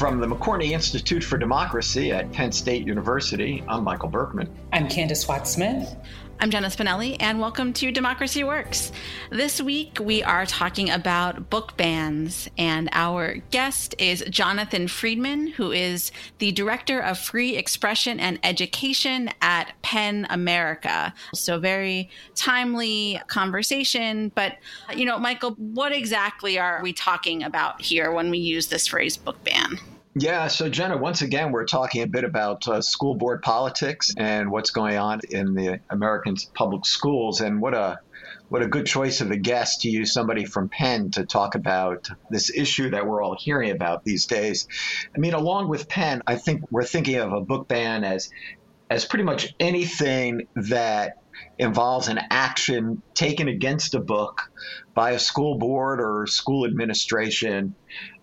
From the McCourtney Institute for Democracy at Penn State University, I'm Michael Berkman. I'm Candice Watts Smith. I'm Jenna Spinelli, and welcome to Democracy Works. This week, we are talking about book bans, and our guest is Jonathan Friedman, who is the Director of Free Expression and Education at PEN America. So, very timely conversation. But, you know, Michael, what exactly are we talking about here when we use this phrase book ban? Yeah, so Jenna, once again, we're talking a bit about uh, school board politics and what's going on in the American public schools, and what a what a good choice of a guest to use somebody from PEN to talk about this issue that we're all hearing about these days. I mean, along with PEN, I think we're thinking of a book ban as as pretty much anything that involves an action taken against a book by a school board or school administration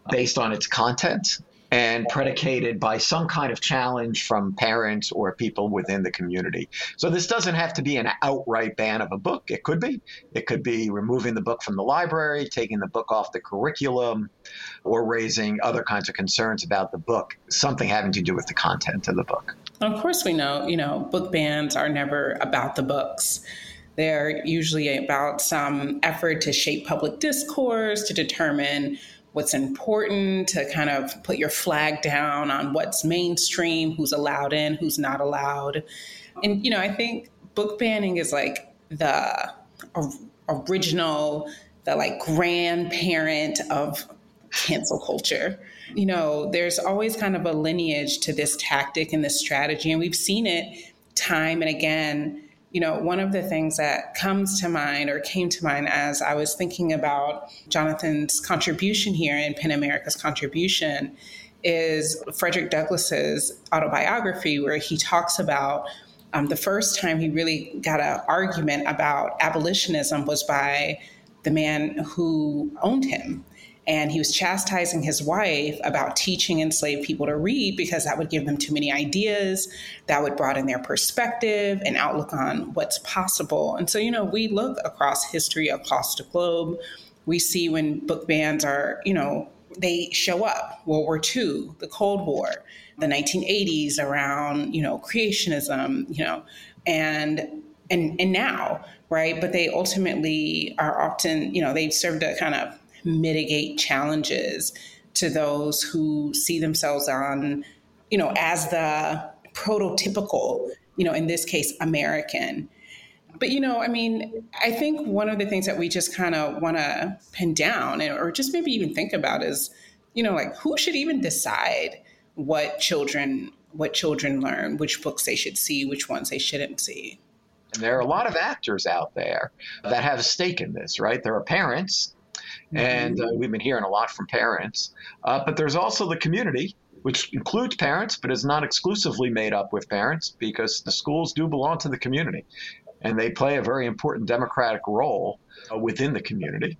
based on its content and predicated by some kind of challenge from parents or people within the community. So this doesn't have to be an outright ban of a book. It could be. It could be removing the book from the library, taking the book off the curriculum, or raising other kinds of concerns about the book, something having to do with the content of the book. Of course, we know, you know, book bans are never about the books. They're usually about some effort to shape public discourse, to determine what's important, to kind of put your flag down on what's mainstream, who's allowed in, who's not allowed. And, you know, I think book banning is like the original, the like grandparent of cancel culture. You know, there's always kind of a lineage to this tactic and this strategy, and we've seen it time and again you know, one of the things that comes to mind or came to mind as I was thinking about Jonathan's contribution here and PEN America's contribution is Frederick Douglass's autobiography, where he talks about um, the first time he really got an argument about abolitionism was by the man who owned him and he was chastising his wife about teaching enslaved people to read because that would give them too many ideas, that would broaden their perspective and outlook on what's possible. And so, you know, we look across history, across the globe, we see when book bans are, you know, they show up World War II, the Cold War, the 1980s around, you know, creationism, you know, and and and now, right? But they ultimately are often, you know, they've served to kind of mitigate challenges to those who see themselves on, you know, as the prototypical, you know, in this case, American. But, you know, I mean, I think one of the things that we just kind of want to pin down and, or just maybe even think about is, you know, like who should even decide what children what children learn, which books they should see, which ones they shouldn't see. And there are a lot of actors out there that have a stake in this, right? There are parents And uh, we've been hearing a lot from parents. Uh, but there's also the community, which includes parents, but is not exclusively made up with parents because the schools do belong to the community. And they play a very important democratic role uh, within the community.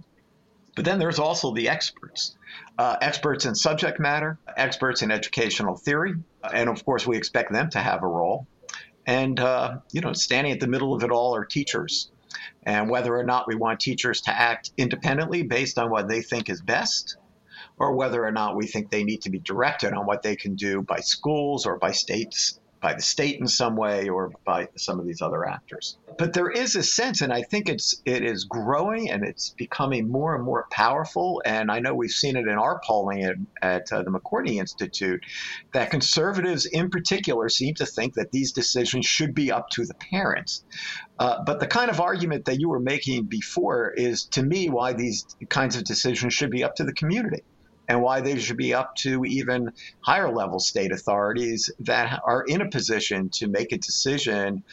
But then there's also the experts uh, experts in subject matter, experts in educational theory. And of course, we expect them to have a role. And, uh, you know, standing at the middle of it all are teachers and whether or not we want teachers to act independently based on what they think is best, or whether or not we think they need to be directed on what they can do by schools or by states by the state in some way or by some of these other actors. But there is a sense, and I think it's it is growing and it's becoming more and more powerful. And I know we've seen it in our polling at, at uh, the McCourtney Institute that conservatives, in particular, seem to think that these decisions should be up to the parents. Uh, but the kind of argument that you were making before is, to me, why these kinds of decisions should be up to the community and why they should be up to even higher level state authorities that are in a position to make a decision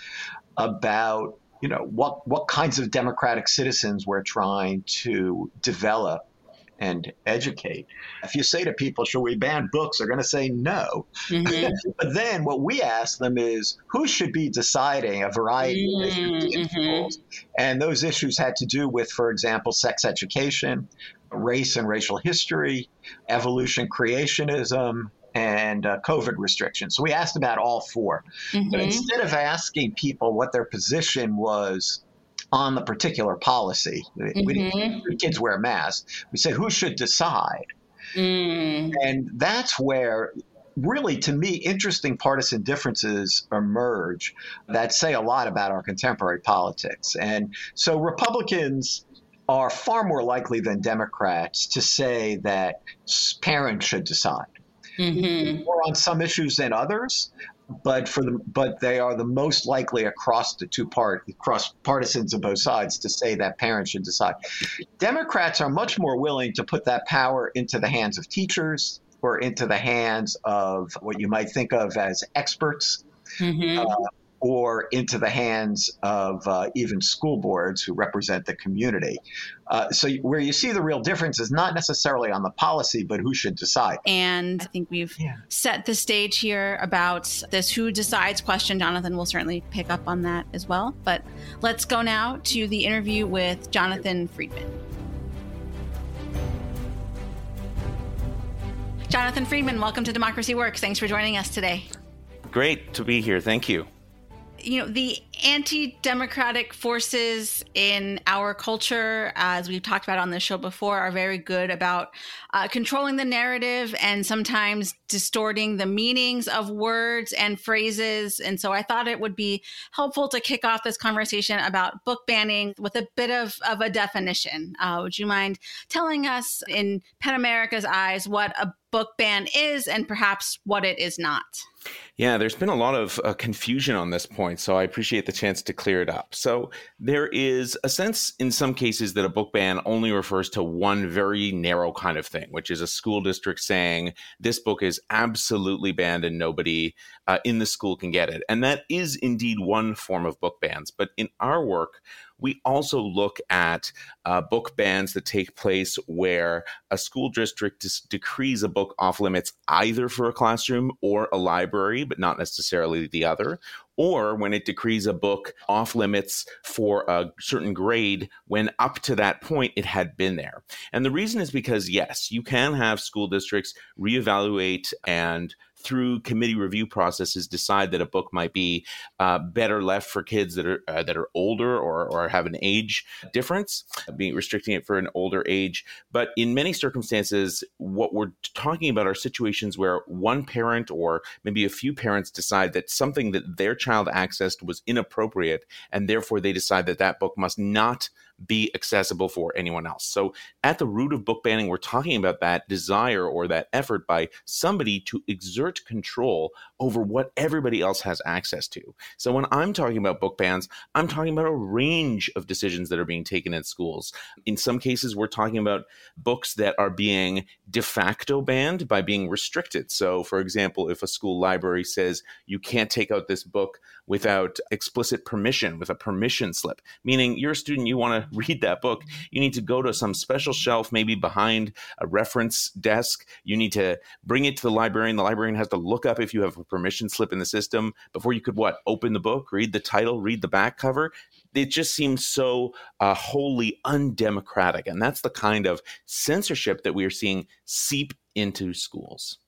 about you know what what kinds of democratic citizens we're trying to develop and educate. If you say to people, should we ban books? They're going to say no. Mm-hmm. but then what we ask them is, who should be deciding a variety mm-hmm. of issues mm-hmm. And those issues had to do with, for example, sex education, race and racial history, evolution, creationism, and uh, COVID restrictions. So we asked about all 4 mm-hmm. But instead of asking people what their position was on the particular policy, mm-hmm. we didn't kids wear masks. We said who should decide. Mm. And that's where really, to me, interesting partisan differences emerge that say a lot about our contemporary politics. And so Republicans are far more likely than Democrats to say that parents should decide. Mm-hmm. More on some issues than others, but for the but they are the most likely across the two part across partisans of both sides to say that parents should decide. Democrats are much more willing to put that power into the hands of teachers or into the hands of what you might think of as experts. Mm-hmm. Uh, or into the hands of uh, even school boards who represent the community. Uh, so, where you see the real difference is not necessarily on the policy, but who should decide. And I think we've yeah. set the stage here about this who decides question. Jonathan will certainly pick up on that as well. But let's go now to the interview with Jonathan Friedman. Jonathan Friedman, welcome to Democracy Works. Thanks for joining us today. Great to be here. Thank you you know, the anti democratic forces in our culture, as we've talked about on the show before, are very good about uh, controlling the narrative and sometimes distorting the meanings of words and phrases. And so I thought it would be helpful to kick off this conversation about book banning with a bit of, of a definition. Uh, would you mind telling us, in PEN America's eyes, what a book ban is and perhaps what it is not? Yeah, there's been a lot of uh, confusion on this point, so I appreciate the chance to clear it up. So, there is a sense in some cases that a book ban only refers to one very narrow kind of thing, which is a school district saying this book is absolutely banned and nobody uh, in the school can get it. And that is indeed one form of book bans. But in our work, we also look at uh, book bans that take place where a school district dis- decrees a book off limits either for a classroom or a library, but not necessarily the other, or when it decrees a book off limits for a certain grade when up to that point it had been there. And the reason is because, yes, you can have school districts reevaluate and through committee review processes decide that a book might be uh, better left for kids that are uh, that are older or, or have an age difference, being restricting it for an older age. But in many circumstances, what we're talking about are situations where one parent or maybe a few parents decide that something that their child accessed was inappropriate, and therefore they decide that that book must not be accessible for anyone else. So, at the root of book banning, we're talking about that desire or that effort by somebody to exert control over what everybody else has access to. So, when I'm talking about book bans, I'm talking about a range of decisions that are being taken in schools. In some cases, we're talking about books that are being de facto banned by being restricted. So, for example, if a school library says you can't take out this book without explicit permission, with a permission slip, meaning you're a student, you want to read that book, you need to go to some special shelf, maybe behind a reference desk. You need to bring it to the librarian. The librarian has to look up if you have a permission slip in the system before you could what? Open the book, read the title, read the back cover. It just seems so uh, wholly undemocratic. And that's the kind of censorship that we are seeing seep into schools.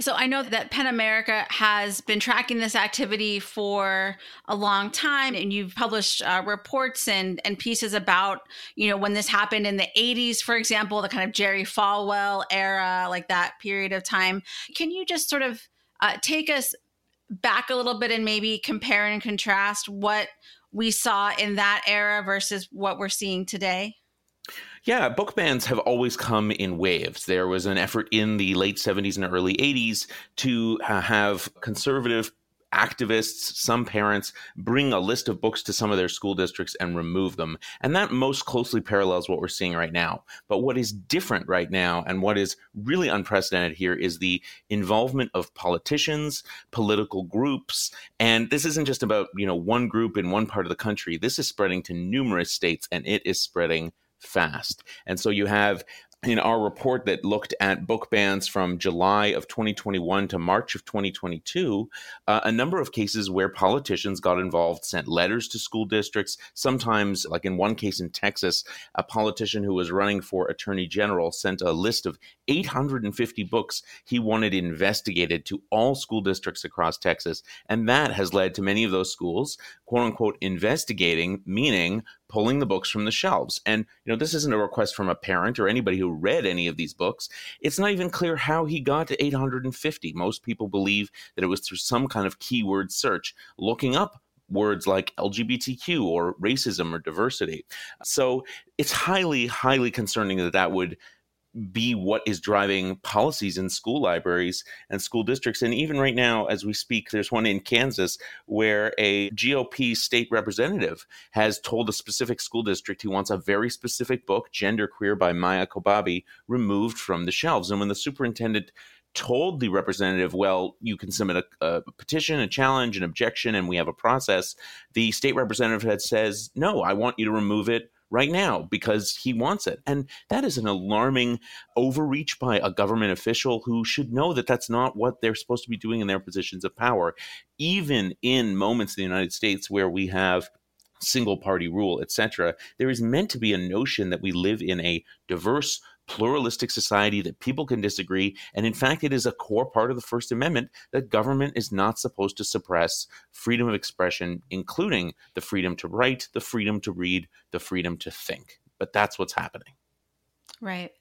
So I know that PEN America has been tracking this activity for a long time, and you've published uh, reports and and pieces about you know when this happened in the 80s, for example, the kind of Jerry Falwell era, like that period of time. Can you just sort of uh, take us back a little bit and maybe compare and contrast what we saw in that era versus what we're seeing today? Yeah, book bans have always come in waves. There was an effort in the late 70s and early 80s to uh, have conservative activists, some parents bring a list of books to some of their school districts and remove them. And that most closely parallels what we're seeing right now. But what is different right now and what is really unprecedented here is the involvement of politicians, political groups, and this isn't just about, you know, one group in one part of the country. This is spreading to numerous states and it is spreading fast. And so you have in our report that looked at book bans from July of 2021 to March of 2022, uh, a number of cases where politicians got involved, sent letters to school districts. Sometimes, like in one case in Texas, a politician who was running for attorney general sent a list of 850 books he wanted investigated to all school districts across Texas. And that has led to many of those schools, quote unquote, investigating, meaning pulling the books from the shelves. And, you know, this isn't a request from a parent or anybody who read any of these books. It's not even clear how he got to 850. Most people believe that it was through some kind of keyword search, looking up words like LGBTQ or racism or diversity. So it's highly, highly concerning that that would be what is driving policies in school libraries and school districts. And even right now, as we speak, there's one in Kansas where a GOP state representative has told a specific school district he wants a very specific book, Gender Queer by Maia Kobabe, removed from the shelves. And when the superintendent told the representative, well, you can submit a, a, petition, a challenge, an objection, and we have a process. The state representative had says, no, I want you to remove it right now because he wants it. And that is an alarming overreach by a government official who should know that that's not what they're supposed to be doing in their positions of power, even in moments in the United States where we have single party rule, etc. There is meant to be a notion that we live in a diverse pluralistic society that people can disagree. And in fact, it is a core part of the First Amendment that government is not supposed to suppress freedom of expression, including the freedom to write, the freedom to read, the freedom to think. But that's what's happening. Right.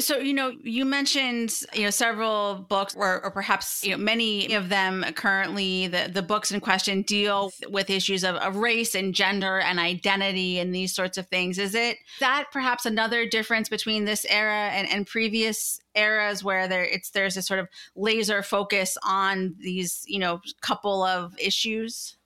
So, you know, you mentioned, you know, several books or, or perhaps, you know, many of them currently, the, the books in question deal with issues of, of race and gender and identity and these sorts of things. Is it that perhaps another difference between this era and, and previous eras where there it's there's a sort of laser focus on these, you know, couple of issues?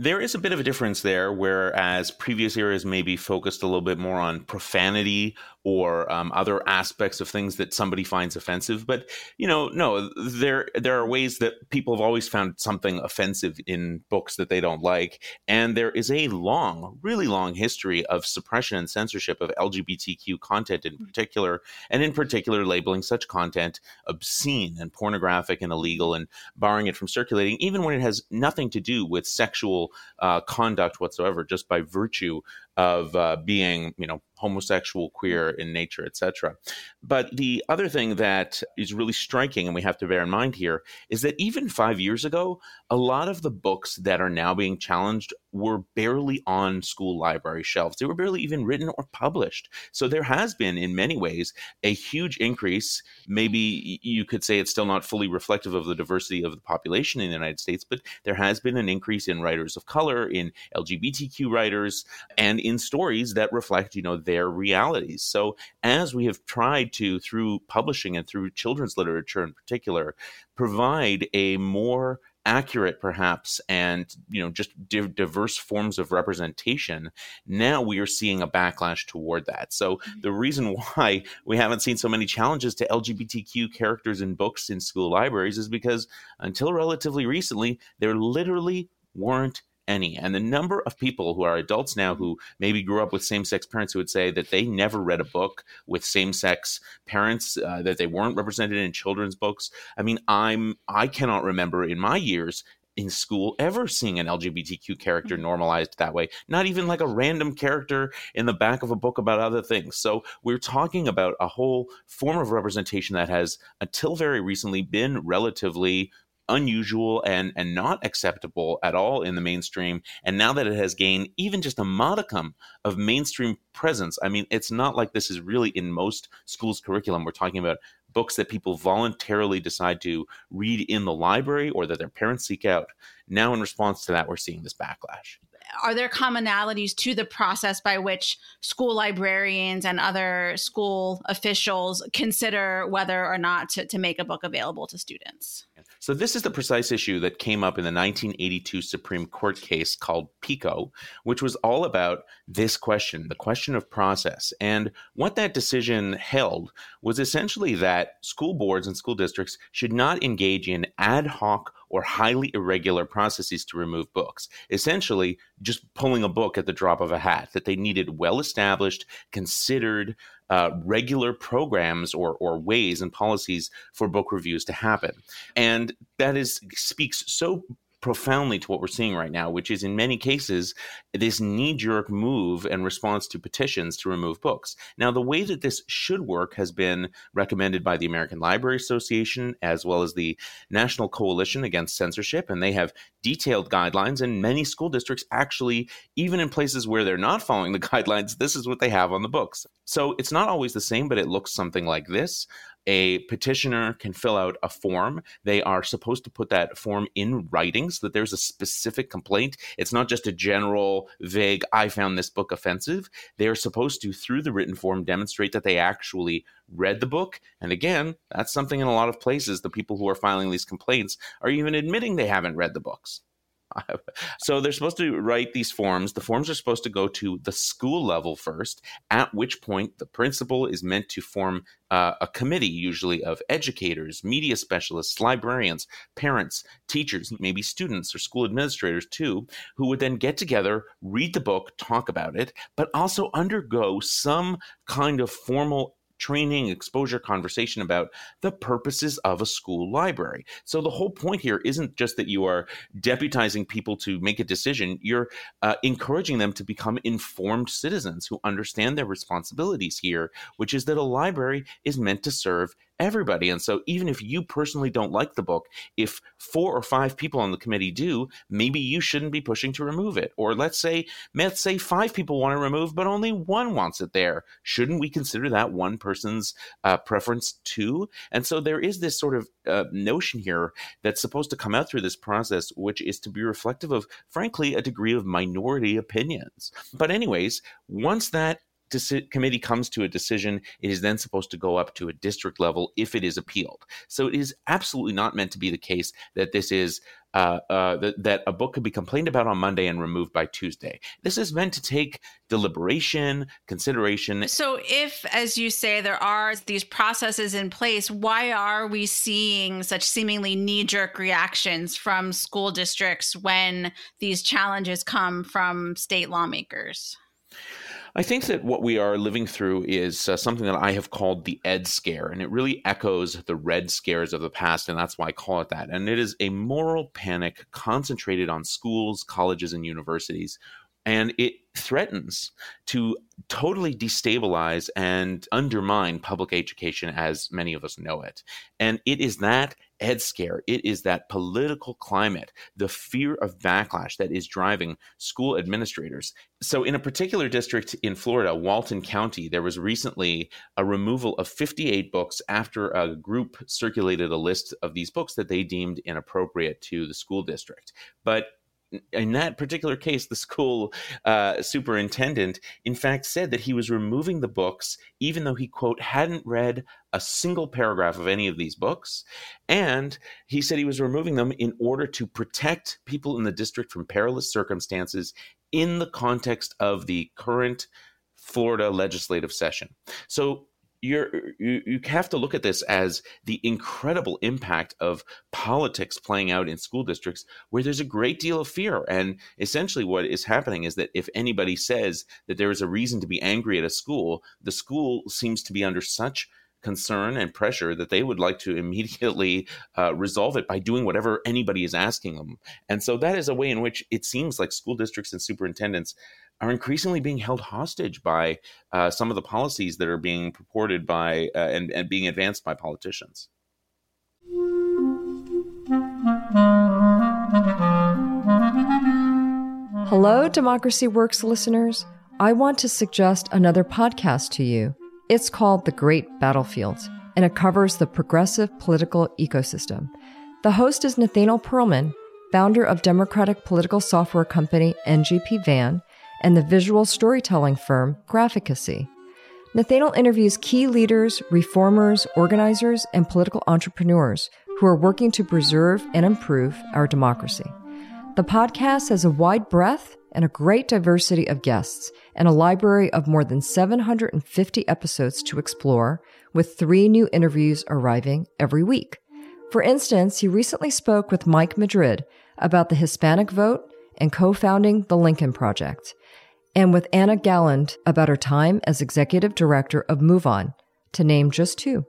There is a bit of a difference there, whereas previous eras maybe focused a little bit more on profanity or um, other aspects of things that somebody finds offensive. But you know, no, there there are ways that people have always found something offensive in books that they don't like, and there is a long, really long history of suppression and censorship of LGBTQ content in particular, and in particular labeling such content obscene and pornographic and illegal, and barring it from circulating, even when it has nothing to do with sexual uh, conduct whatsoever, just by virtue of uh, being, you know, homosexual, queer in nature, etc. But the other thing that is really striking, and we have to bear in mind here, is that even five years ago, a lot of the books that are now being challenged were barely on school library shelves. They were barely even written or published. So there has been, in many ways, a huge increase. Maybe you could say it's still not fully reflective of the diversity of the population in the United States, but there has been an increase in writers of color, in LGBTQ writers, and in stories that reflect, you know, their realities. So as we have tried to, through publishing and through children's literature in particular, provide a more accurate perhaps and you know just di- diverse forms of representation now we are seeing a backlash toward that so mm-hmm. the reason why we haven't seen so many challenges to lgbtq characters in books in school libraries is because until relatively recently there literally weren't any. And the number of people who are adults now who maybe grew up with same sex parents who would say that they never read a book with same sex parents, uh, that they weren't represented in children's books. I mean, I'm I cannot remember in my years in school ever seeing an LGBTQ character mm-hmm. normalized that way. Not even like a random character in the back of a book about other things. So we're talking about a whole form of representation that has, until very recently, been relatively unusual and and not acceptable at all in the mainstream. And now that it has gained even just a modicum of mainstream presence i mean it's not like this is really in most schools curriculum. We're talking about books that people voluntarily decide to read in the library or that their parents seek out. Now in response to that we're seeing this backlash. Are there commonalities to the process by which school librarians and other school officials consider whether or not to, to make a book available to students so, this is the precise issue that came up in the 1982 Supreme Court case called PICO, which was all about this question, the question of process. And what that decision held was essentially that school boards and school districts should not engage in ad hoc or highly irregular processes to remove books. Essentially, just pulling a book at the drop of a hat, that they needed well established, considered, uh, regular programs or, or ways and policies for book reviews to happen. And that is speaks so profoundly to what we're seeing right now, which is in many cases this knee jerk move and response to petitions to remove books. Now, the way that this should work has been recommended by the American Library Association as well as the National Coalition Against Censorship, and they have detailed guidelines. And many school districts actually, even in places where they're not following the guidelines, this is what they have on the books. So it's not always the same, but it looks something like this a petitioner can fill out a form. They are supposed to put that form in writing so that there's a specific complaint. It's not just a general, vague, I found this book offensive. They are supposed to, through the written form, demonstrate that they actually read the book. And again, that's something in a lot of places. The people who are filing these complaints are even admitting they haven't read the books. so they're supposed to write these forms. The forms are supposed to go to the school level first, at which point the principal is meant to form uh, a committee, usually of educators, media specialists, librarians, parents, teachers, maybe students or school administrators too, who would then get together, read the book, talk about it, but also undergo some kind of formal training, exposure, conversation about the purposes of a school library. So the whole point here isn't just that you are deputizing people to make a decision, you're uh, encouraging them to become informed citizens who understand their responsibilities here, which is that a library is meant to serve everybody. And so, even if you personally don't like the book, if four or five people on the committee do, maybe you shouldn't be pushing to remove it. Or let's say, let's say five people want to remove, but only one wants it there. Shouldn't we consider that one person's uh, preference too? And so, there is this sort of uh, notion here that's supposed to come out through this process, which is to be reflective of, frankly, a degree of minority opinions. But, anyways, once that deci- committee comes to a decision, it is then supposed to go up to a district level if it is appealed. So it is absolutely not meant to be the case that this is uh, uh, that, that a book could be complained about on Monday and removed by Tuesday. This is meant to take deliberation, consideration. So, if, as you say, there are these processes in place, why are we seeing such seemingly knee jerk reactions from school districts when these challenges come from state lawmakers? I think that what we are living through is uh, something that I have called the Ed scare, and it really echoes the red scares of the past, and that's why I call it that. And it is a moral panic concentrated on schools, colleges, and universities. And it threatens to totally destabilize and undermine public education as many of us know it. And it is that ed scare, it is that political climate, the fear of backlash that is driving school administrators. So, in a particular district in Florida, Walton County, there was recently a removal of 58 books after a group circulated a list of these books that they deemed inappropriate to the school district. But in that particular case, the school uh, superintendent, in fact, said that he was removing the books, even though he, quote, hadn't read a single paragraph of any of these books. And he said he was removing them in order to protect people in the district from perilous circumstances in the context of the current Florida legislative session. So you're you, you have to look at this as the incredible impact of politics playing out in school districts where there's a great deal of fear. And essentially what is happening is that if anybody says that there is a reason to be angry at a school the school seems to be under such concern and pressure that they would like to immediately uh, resolve it by doing whatever anybody is asking them and so that is a way in which it seems like school districts and superintendents are increasingly being held hostage by uh, some of the policies that are being purported by uh, and, and being advanced by politicians. Hello, Democracy Works listeners. I want to suggest another podcast to you. It's called The Great Battlefield, and it covers the progressive political ecosystem. The host is Nathaniel Pearlman, founder of democratic political software company NGP Van and the visual storytelling firm Graphicacy. Nathaniel interviews key leaders, reformers, organizers, and political entrepreneurs who are working to preserve and improve our democracy. The podcast has a wide breadth and a great diversity of guests and a library of more than 750 episodes to explore, with three new interviews arriving every week. For instance, he recently spoke with Mike Madrid about the Hispanic vote and co founding the Lincoln Project and with Anna Galland about her time as executive director of MoveOn, to name just two.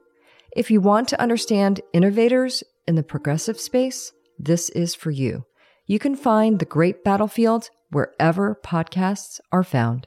If you want to understand innovators in the progressive space, this is for you. You can find The Great Battlefield wherever podcasts are found.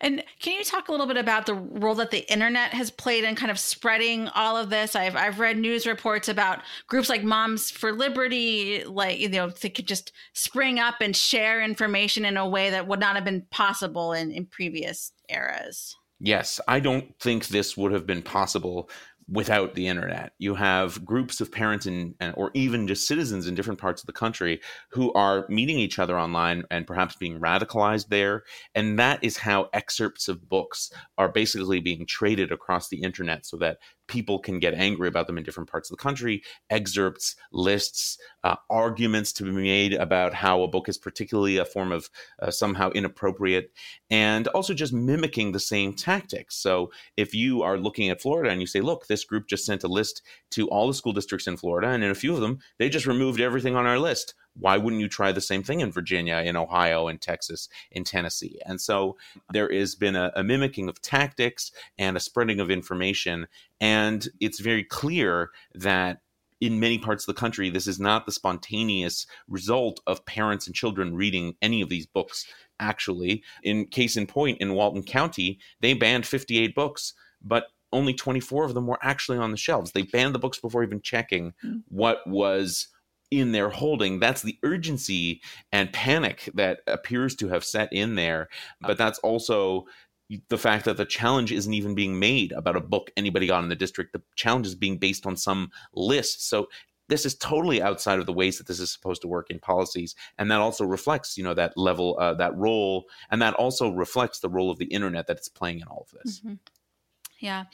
And can you talk a little bit about the role that the internet has played in kind of spreading all of this? I've I've read news reports about groups like Moms for Liberty, like you know, they could just spring up and share information in a way that would not have been possible in, in previous eras. Yes, I don't think this would have been possible without the internet. You have groups of parents and or even just citizens in different parts of the country who are meeting each other online and perhaps being radicalized there. And that is how excerpts of books are basically being traded across the internet so that people can get angry about them in different parts of the country, excerpts, lists, uh, arguments to be made about how a book is particularly a form of uh, somehow inappropriate, and also just mimicking the same tactics. So if you are looking at Florida and you say, look, this group just sent a list to all the school districts in Florida, and in a few of them, they just removed everything on our list why wouldn't you try the same thing in Virginia, in Ohio, in Texas, in Tennessee? And so there has been a, a, mimicking of tactics and a spreading of information. And it's very clear that in many parts of the country, this is not the spontaneous result of parents and children reading any of these books. Actually, in case in point, in Walton County, they banned 58 books, but only 24 of them were actually on the shelves. They banned the books before even checking hmm. what was in their holding. That's the urgency and panic that appears to have set in there. But that's also the fact that the challenge isn't even being made about a book anybody got in the district. The challenge is being based on some list. So this is totally outside of the ways that this is supposed to work in policies and that also reflects you know that level uh, that role and that also reflects the role of the internet that it's playing in all of this mm-hmm. Yeah.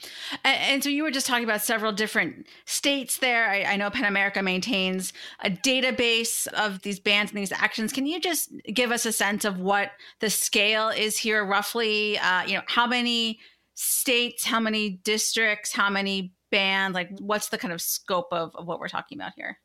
And, and, so you were just talking about several different states there. I, I, know PEN America maintains a database of these bans and these actions. Can you just give us a sense of what the scale is here roughly? Uh, you know, how many states, how many districts, how many bans? Like, what's the kind of scope of, of what we're talking about here?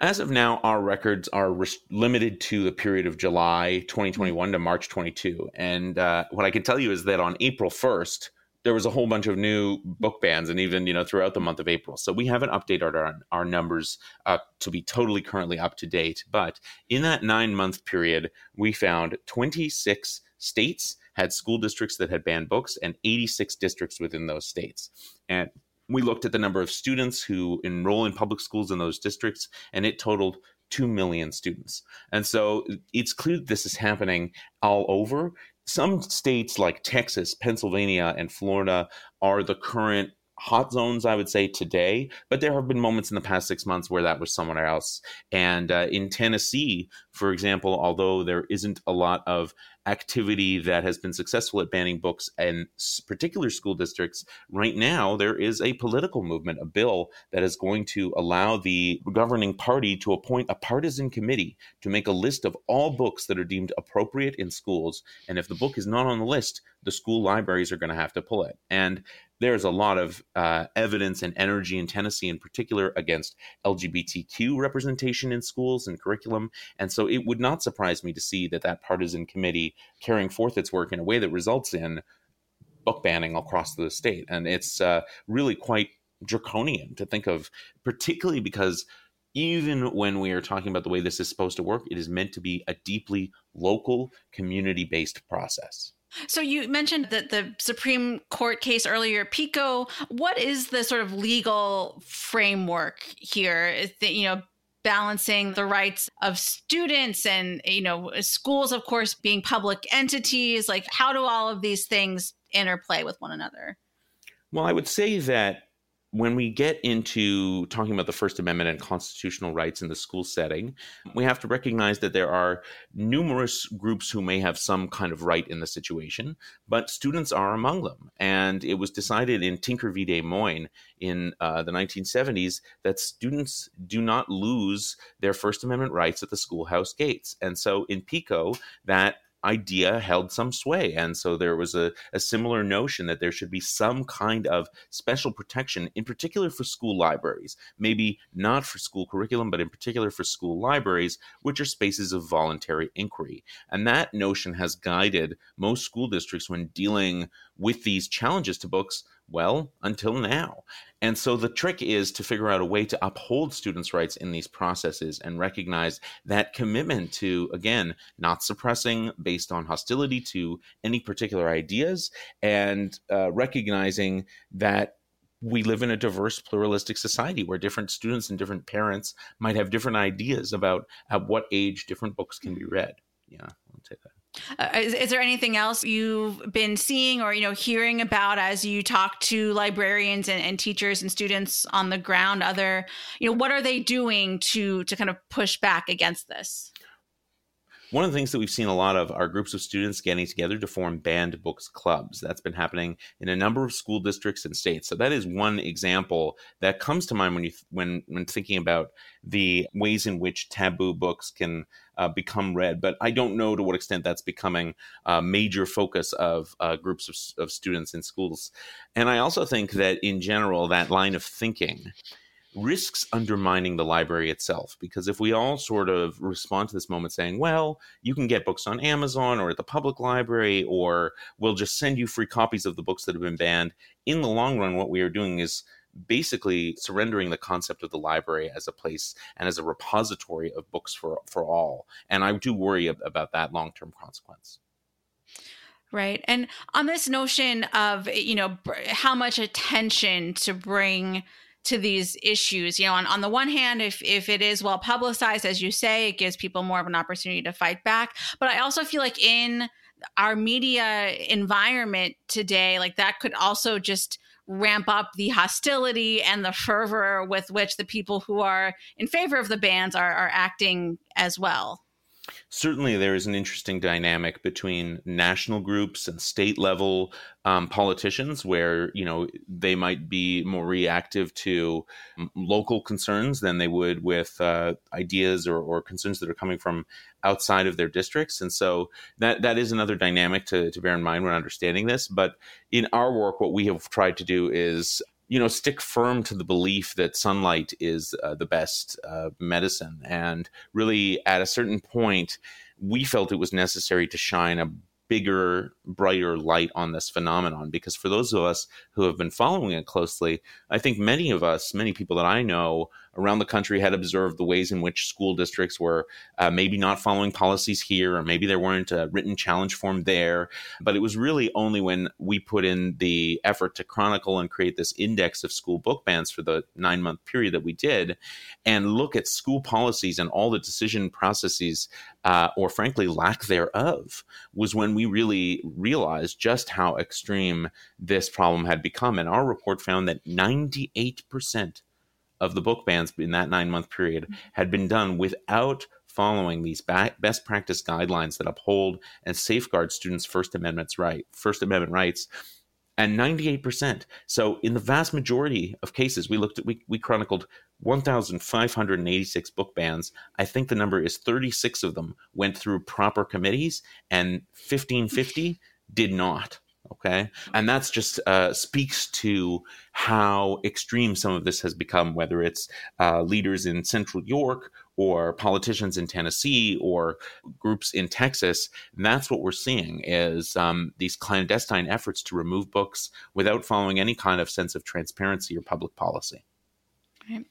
As of now, our records are res- limited to the period of July 2021 to March 22. And uh, what I can tell you is that on April 1st, there was a whole bunch of new book bans and even you know throughout the month of april. So we haven't updated our, our numbers uh, to be totally currently up to date. But in that nine month period we found 26 states had school districts that had banned books and 86 districts within those states. And we looked at the number of students who enroll in public schools in those districts and it totaled 2 million students. And so it's clear this is happening all over some states like Texas, Pennsylvania, and Florida are the current hot zones, I would say, today. But there have been moments in the past six months where that was somewhere else. And uh, in Tennessee, for example, although there isn't a lot of activity that has been successful at banning books in particular school districts, right now there is a political movement, a bill that is going to allow the governing party to appoint a partisan committee to make a list of all books that are deemed appropriate in schools. And if the book is not on the list, the school libraries are going to have to pull it. And there's a lot of uh, evidence and energy in Tennessee, in particular, against LGBTQ representation in schools and curriculum. And so it would not surprise me to see that that partisan committee carrying forth its work in a way that results in book banning across the state. And it's uh, really quite draconian to think of, particularly because even when we are talking about the way this is supposed to work, it is meant to be a deeply local, community based process. So you mentioned that the Supreme Court case earlier, PICO. What is the sort of legal framework here? Is that, you know, balancing the rights of students and you know schools of course being public entities. Like how do all of these things interplay with one another? Well i would say that when we get into talking about the First Amendment and constitutional rights in the school setting, we have to recognize that there are numerous groups who may have some kind of right in the situation, but students are among them. And it was decided in Tinker v. Des Moines in uh, the 1970s that students do not lose their First Amendment rights at the schoolhouse gates. And so in PICO, that idea held some sway. And so there was a, a similar notion that there should be some kind of special protection, in particular for school libraries, maybe not for school curriculum, but in particular for school libraries, which are spaces of voluntary inquiry. And that notion has guided most school districts when dealing with these challenges to books well, until now. And so the trick is to figure out a way to uphold students' rights in these processes and recognize that commitment to, again, not suppressing based on hostility to any particular ideas and uh, recognizing that we live in a diverse pluralistic society where different students and different parents might have different ideas about at what age different books can be read yeah i'll take that uh, is, is, there anything else you've been seeing or you know hearing about as you talk to librarians and, and, teachers and students on the ground other you know what are they doing to to kind of push back against this one of the things that we've seen a lot of are groups of students getting together to form banned books clubs. That's been happening in a number of school districts and states. So that is one example that comes to mind when you when when thinking about the ways in which taboo books can uh, become read. But I don't know to what extent that's becoming a major focus of uh, groups of, of students in schools. And I also think that in general, that line of thinking risks undermining the library itself because if we all sort of respond to this moment saying well you can get books on amazon or at the public library or we'll just send you free copies of the books that have been banned in the long run what we are doing is basically surrendering the concept of the library as a place and as a repository of books for for all. And i do worry about that long-term consequence. Right. And on this notion of you know how much attention to bring to these issues. You know, on, on the one hand, if if it is well publicized, as you say, it gives people more of an opportunity to fight back. But I also feel like in our media environment today, like that could also just ramp up the hostility and the fervor with which the people who are in favor of the bans are, are acting as well certainly there is an interesting dynamic between national groups and state level um, politicians where you know they might be more reactive to local concerns than they would with uh, ideas or, or, concerns that are coming from outside of their districts. And so that that is another dynamic to, to bear in mind when understanding this. But in our work what we have tried to do is you know stick firm to the belief that sunlight is uh, the best uh, medicine and really at a certain point we felt it was necessary to shine a bigger, brighter light on this phenomenon. Because for those of us who have been following it closely, I think many of us, many people that I know around the country had observed the ways in which school districts were uh, maybe not following policies here, or maybe there weren't a written challenge form there. But it was really only when we put in the effort to chronicle and create this index of school book bans for the nine month period that we did and look at school policies and all the decision processes, uh, or frankly, lack thereof, was when we really realized just how extreme this problem had become. And our report found that 98% of the book bans in that nine month period mm-hmm. had been done without following these best practice guidelines that uphold and safeguard students' First Amendment's right, First Amendment rights, and 98%. So in the vast majority of cases, we looked at we, we chronicled 1,586 book bans. I think the number is 36 of them went through proper committees, and 1550 did not. Okay. And that's just uh, speaks to how extreme some of this has become, whether it's uh, leaders in Central York or politicians in Tennessee or groups in Texas. And that's what we're seeing is um, these clandestine efforts to remove books without following any kind of sense of transparency or public policy. Right.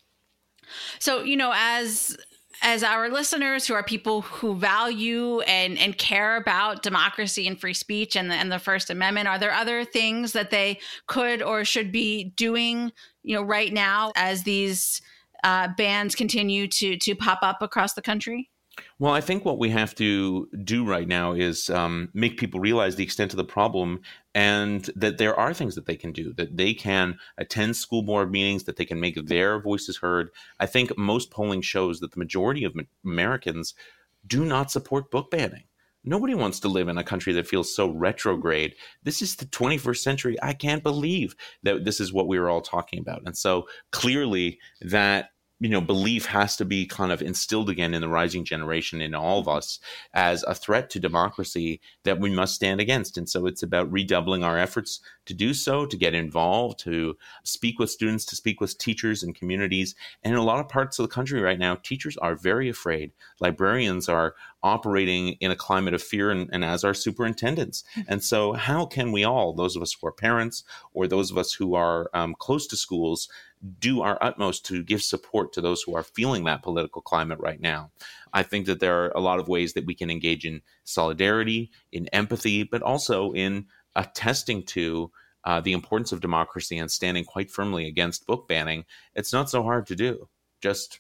So, you know, as as our listeners who are people who value and, and care about democracy and free speech and the, and the First Amendment, are there other things that they could or should be doing, you know, right now as these uh, bans continue to to pop up across the country? Well, I think what we have to do right now is um, make people realize the extent of the problem and that there are things that they can do, that they can attend school board meetings, that they can make their voices heard. I think most polling shows that the majority of Americans do not support book banning. Nobody wants to live in a country that feels so retrograde. This is the 21st century. I can't believe that this is what we were all talking about. And so clearly, that you know belief has to be kind of instilled again in the rising generation in all of us as a threat to democracy that we must stand against. And so it's about redoubling our efforts to do so to get involved to speak with students to speak with teachers and communities. And in a lot of parts of the country right now teachers are very afraid. Librarians are operating in a climate of fear and, and as are superintendents. Mm-hmm. and so how can we all those of us who are parents or those of us who are um, close to schools do our utmost to give support to those who are feeling that political climate right now. I think that there are a lot of ways that we can engage in solidarity, in empathy, but also in attesting to uh, the importance of democracy and standing quite firmly against book banning. It's not so hard to do. Just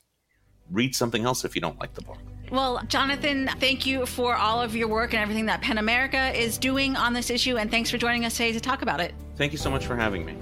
read something else if you don't like the book. Well, Jonathan, thank you for all of your work and everything that PEN America is doing on this issue. And thanks for joining us today to talk about it. Thank you so much for having me.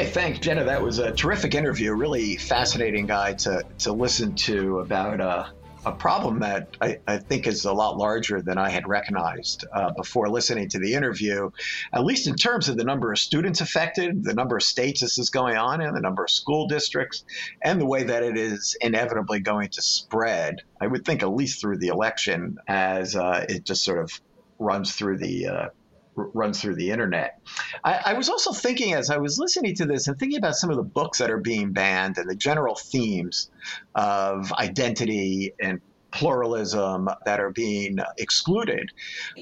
Okay, thanks, Jenna. That was a terrific interview. Really fascinating guy to to listen to about uh, a problem that I, I, think is a lot larger than I had recognized uh, before listening to the interview, at least in terms of the number of students affected, the number of states this is going on in, the number of school districts, and the way that it is inevitably going to spread. I would think at least through the election as uh, it just sort of runs through the uh, runs through the internet. I, I, was also thinking as I was listening to this and thinking about some of the books that are being banned and the general themes of identity and pluralism that are being excluded.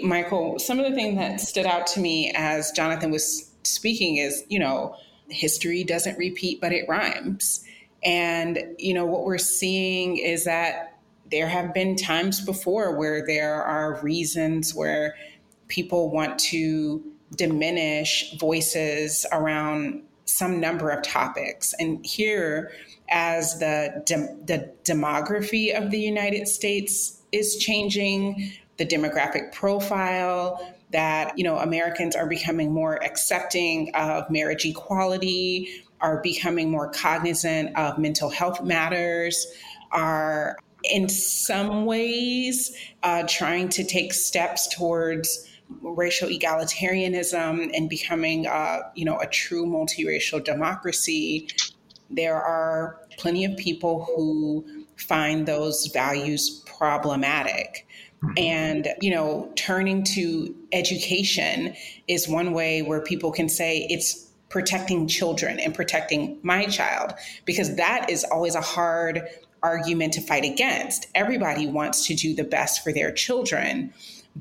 Michael, some of the things that stood out to me as Jonathan was speaking is, you know, history doesn't repeat, but it rhymes. And, you know, what we're seeing is that there have been times before where there are reasons where people want to diminish voices around some number of topics. And here, as the, de- the demography of the United States is changing, the demographic profile, that you know Americans are becoming more accepting of marriage equality, are becoming more cognizant of mental health matters, are in some ways uh, trying to take steps towards racial egalitarianism and becoming, uh, you know, a true multiracial democracy, there are plenty of people who find those values problematic. And, you know, turning to education is one way where people can say it's protecting children and protecting my child, because that is always a hard argument to fight against. Everybody wants to do the best for their children.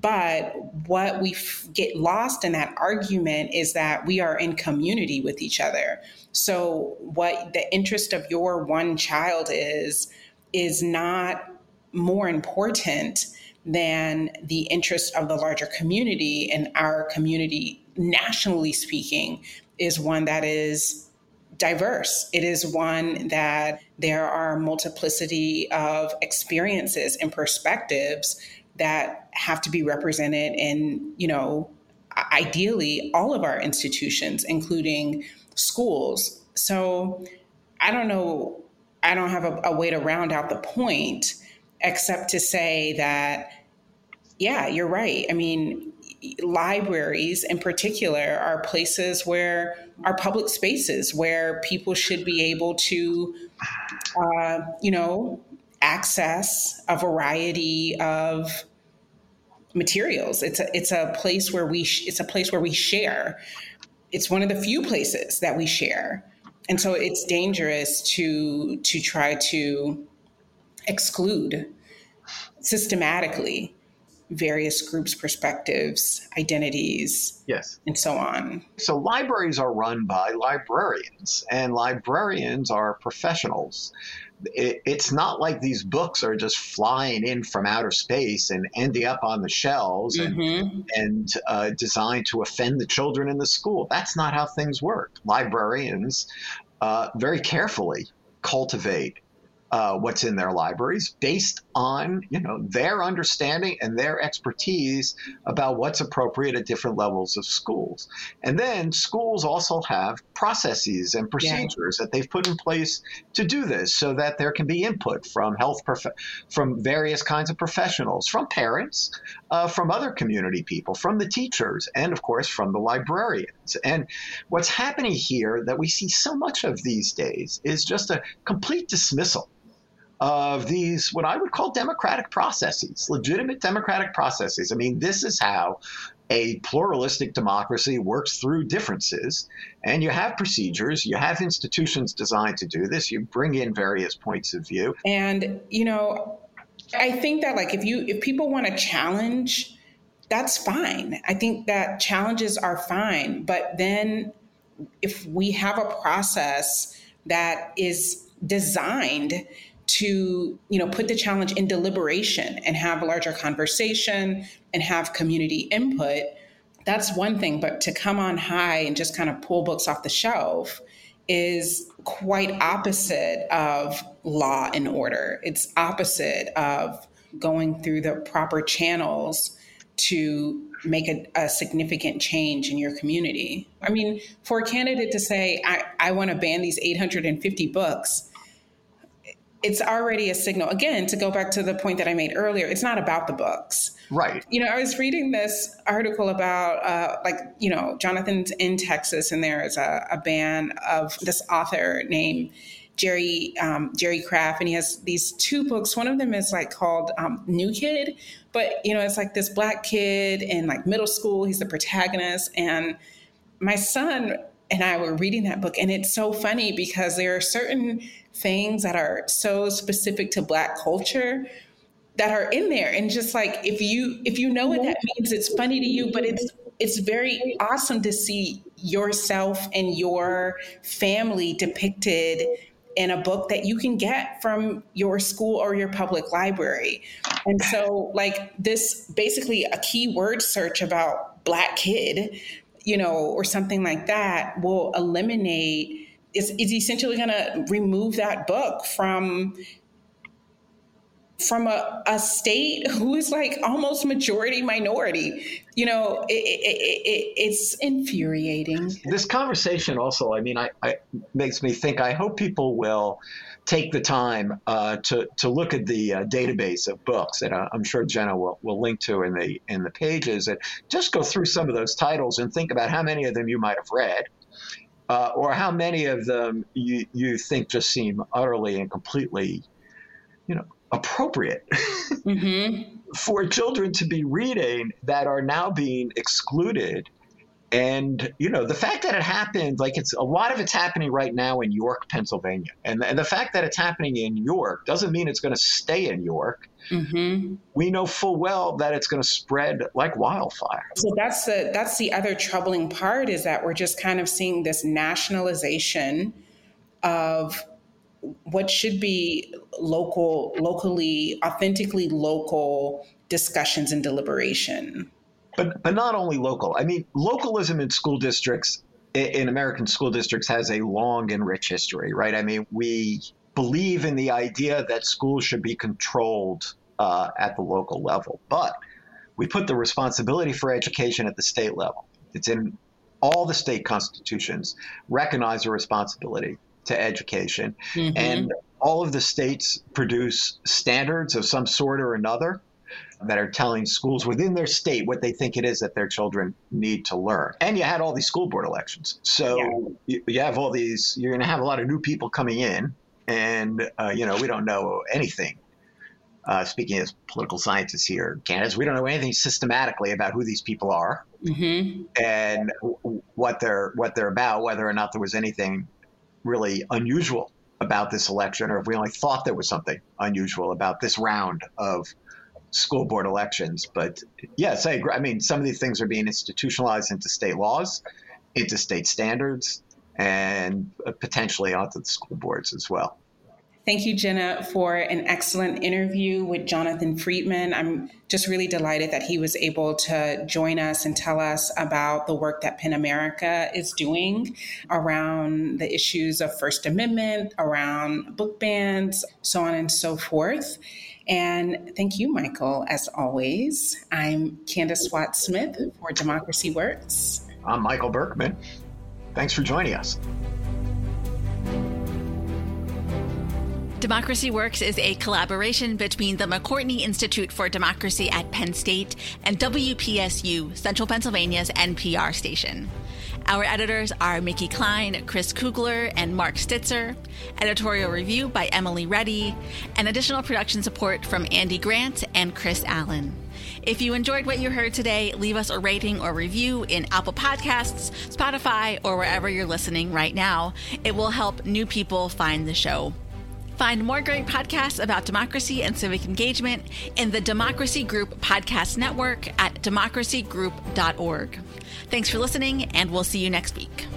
But what we f- get lost in that argument is that we are in community with each other. So, what the interest of your one child is, is not more important than the interest of the larger community. And our community, nationally speaking, is one that is diverse. It is one that there are multiplicity of experiences and perspectives that have to be represented in, you know, ideally all of our institutions, including schools. So I don't know, I don't have a, a way to round out the point except to say that, yeah, you're right. I mean, libraries in particular are places where are public spaces where people should be able to, uh, you know, access a variety of materials. It's a it's a place where we sh- it's a place where we share. It's one of the few places that we share, and so it's dangerous to to try to exclude systematically various groups, perspectives, identities, yes, and so on. So libraries are run by librarians, and librarians are professionals it, it's not like these books are just flying in from outer space and ending up on the shelves and, mm-hmm. and uh, designed to offend the children in the school. That's not how things work. Librarians uh, very carefully cultivate uh, what's in their libraries based on you know their understanding and their expertise about what's appropriate at different levels of schools and then schools also have processes and procedures yeah. that they've put in place to do this so that there can be input from health prof- from various kinds of professionals from parents uh, from other community people from the teachers and of course from the librarians. And what's happening here that we see so much of these days is just a complete dismissal of these, what I would call democratic processes, legitimate democratic processes. I mean, this is how a pluralistic democracy works through differences. And you have procedures, you have institutions designed to do this, you bring in various points of view. And, you know, I think that like if you if people want to challenge, that's fine. I think that challenges are fine. But then if we have a process that is designed to you know put the challenge in deliberation and have a larger conversation and have community input that's one thing but to come on high and just kind of pull books off the shelf is quite opposite of law and order it's opposite of going through the proper channels to make a, a, significant change in your community. I mean, for a candidate to say, I, I want to ban these 850 books, it's already a signal. Again, to go back to the point that I made earlier, it's not about the books. Right. You know, I was reading this article about, uh, like, you know, Jonathan's in Texas, and there is a, a ban of this author named Jerry um, Jerry Craft, and he has these two books. One of them is like called um, New Kid, but you know, it's like this black kid in like middle school. He's the protagonist, and my son and I were reading that book, and it's so funny because there are certain things that are so specific to black culture that are in there and just like if you if you know what that means it's funny to you but it's it's very awesome to see yourself and your family depicted in a book that you can get from your school or your public library. And so, like, this basically a keyword search about Black kid, you know, or something like that will eliminate is, is essentially going to remove that book from from a, a state who is like almost majority minority. You know it, it, it, it's infuriating. This conversation also i mean I, I, makes me think i hope people will take the time uh, to, to look at the uh, database of books that uh, i'm sure jenna will, will link to in the in the pages and just go through some of those titles and think about how many of them you might have read uh, or how many of them you, you think just seem utterly and completely, you know, appropriate mm-hmm. for children to be reading that are now being excluded and you know the fact that it happened like it's a lot of it's happening right now in york pennsylvania and, and the fact that it's happening in york doesn't mean it's going to stay in york mm-hmm. we know full well that it's going to spread like wildfire so that's the that's the other troubling part is that we're just kind of seeing this nationalization of what should be local locally authentically local discussions and deliberation but but not only local. I mean, localism in school districts in American school districts has a long and rich history, right? I mean, we believe in the idea that schools should be controlled uh, at the local level, but we put the responsibility for education at the state level. It's in all the state constitutions recognize a responsibility to education, mm-hmm. and all of the states produce standards of some sort or another that are telling schools within their state what they think it is that their children need to learn. And you had all these school board elections. So yeah. you, you, have all these, you're going to have a lot of new people coming in, and, uh, you know, we don't know anything. Uh, speaking as political scientists here, Candis, we don't know anything systematically about who these people are mm-hmm. and w- what they're what they're about, whether or not there was anything really unusual about this election, or if we only thought there was something unusual about this round of school board elections. But yes, I agree. I mean, some of these things are being institutionalized into state laws, into state standards, and potentially onto the school boards as well. Thank you, Jenna, for an excellent interview with Jonathan Friedman. I'm just really delighted that he was able to join us and tell us about the work that PEN America is doing around the issues of First Amendment, around book bans, so on and so forth. And thank you, Michael, as always. I'm Candis Watt Smith for Democracy Works. I'm Michael Berkman. Thanks for joining us. Democracy Works is a collaboration between the McCourtney Institute for Democracy at Penn State and WPSU, Central Pennsylvania's NPR station. Our editors are Mickey Klein, Chris Kugler, and Mark Stitzer. Editorial review by Emily Reddy, and additional production support from Andy Grant and Chris Allen. If you enjoyed what you heard today, leave us a rating or review in Apple Podcasts, Spotify, or wherever you're listening right now. It will help new people find the show. Find more great podcasts about democracy and civic engagement in the Democracy Group Podcast Network at democracygroup.org. Thanks for listening, and we'll see you next week.